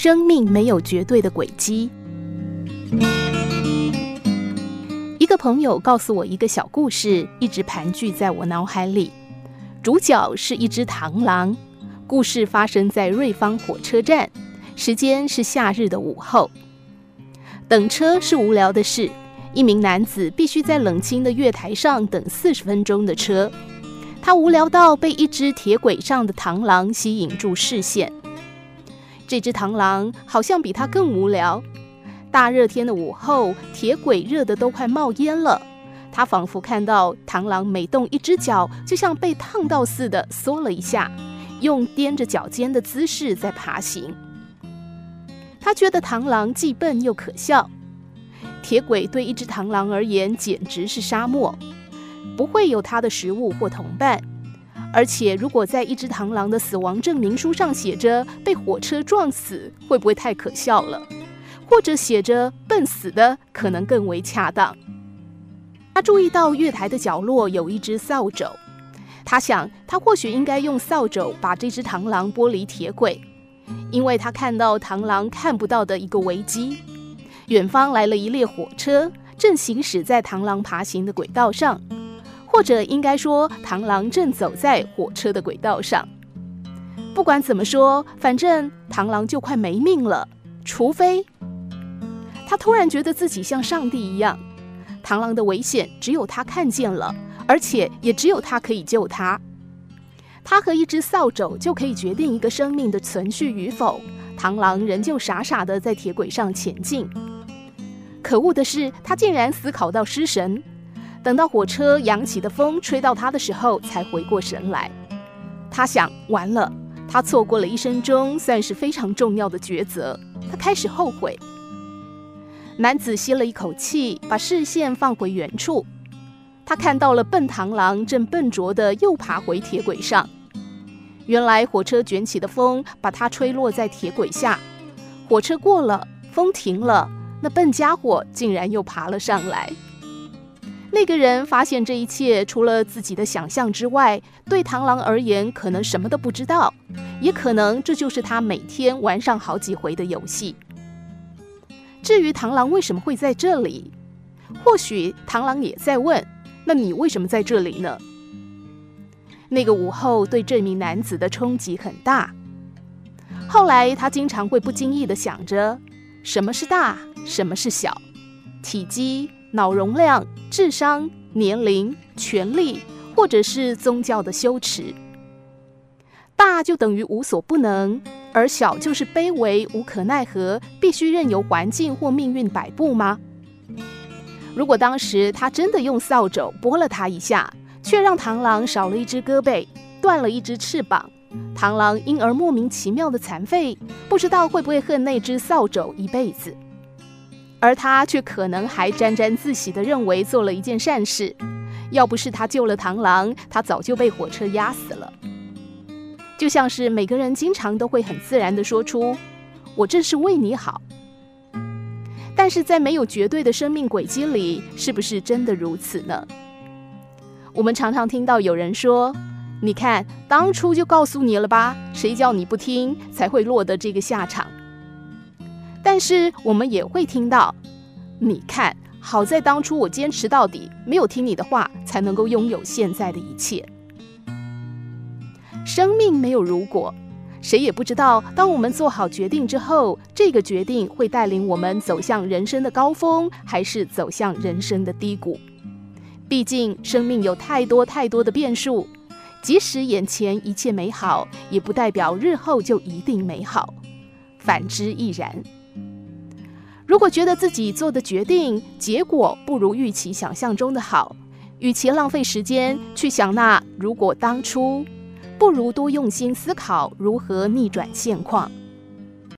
生命没有绝对的轨迹。一个朋友告诉我一个小故事，一直盘踞在我脑海里。主角是一只螳螂，故事发生在瑞芳火车站，时间是夏日的午后。等车是无聊的事，一名男子必须在冷清的月台上等四十分钟的车。他无聊到被一只铁轨上的螳螂吸引住视线。这只螳螂好像比他更无聊。大热天的午后，铁轨热得都快冒烟了。他仿佛看到螳螂每动一只脚，就像被烫到似的缩了一下，用踮着脚尖的姿势在爬行。他觉得螳螂既笨又可笑。铁轨对一只螳螂而言简直是沙漠，不会有它的食物或同伴。而且，如果在一只螳螂的死亡证明书上写着被火车撞死，会不会太可笑了？或者写着笨死的，可能更为恰当。他注意到月台的角落有一只扫帚，他想，他或许应该用扫帚把这只螳螂剥离铁轨，因为他看到螳螂看不到的一个危机：远方来了一列火车，正行驶在螳螂爬行的轨道上。或者应该说，螳螂正走在火车的轨道上。不管怎么说，反正螳螂就快没命了。除非他突然觉得自己像上帝一样，螳螂的危险只有他看见了，而且也只有他可以救他。他和一只扫帚就可以决定一个生命的存续与否。螳螂仍旧傻傻地在铁轨上前进。可恶的是，他竟然思考到失神。等到火车扬起的风吹到他的时候，才回过神来。他想，完了，他错过了一生中算是非常重要的抉择。他开始后悔。男子吸了一口气，把视线放回原处。他看到了笨螳螂正笨拙地又爬回铁轨上。原来火车卷起的风把它吹落在铁轨下。火车过了，风停了，那笨家伙竟然又爬了上来。那个人发现这一切，除了自己的想象之外，对螳螂而言，可能什么都不知道，也可能这就是他每天玩上好几回的游戏。至于螳螂为什么会在这里，或许螳螂也在问：那你为什么在这里呢？那个午后对这名男子的冲击很大。后来他经常会不经意地想着：什么是大，什么是小，体积。脑容量、智商、年龄、权力，或者是宗教的羞耻，大就等于无所不能，而小就是卑微、无可奈何，必须任由环境或命运摆布吗？如果当时他真的用扫帚拨了他一下，却让螳螂少了一只胳膊，断了一只翅膀，螳螂因而莫名其妙的残废，不知道会不会恨那只扫帚一辈子。而他却可能还沾沾自喜地认为做了一件善事，要不是他救了螳螂，他早就被火车压死了。就像是每个人经常都会很自然地说出“我这是为你好”，但是在没有绝对的生命轨迹里，是不是真的如此呢？我们常常听到有人说：“你看，当初就告诉你了吧，谁叫你不听，才会落得这个下场。”但是我们也会听到，你看，好在当初我坚持到底，没有听你的话，才能够拥有现在的一切。生命没有如果，谁也不知道，当我们做好决定之后，这个决定会带领我们走向人生的高峰，还是走向人生的低谷。毕竟，生命有太多太多的变数，即使眼前一切美好，也不代表日后就一定美好，反之亦然。如果觉得自己做的决定结果不如预期想象中的好，与其浪费时间去想那如果当初，不如多用心思考如何逆转现况。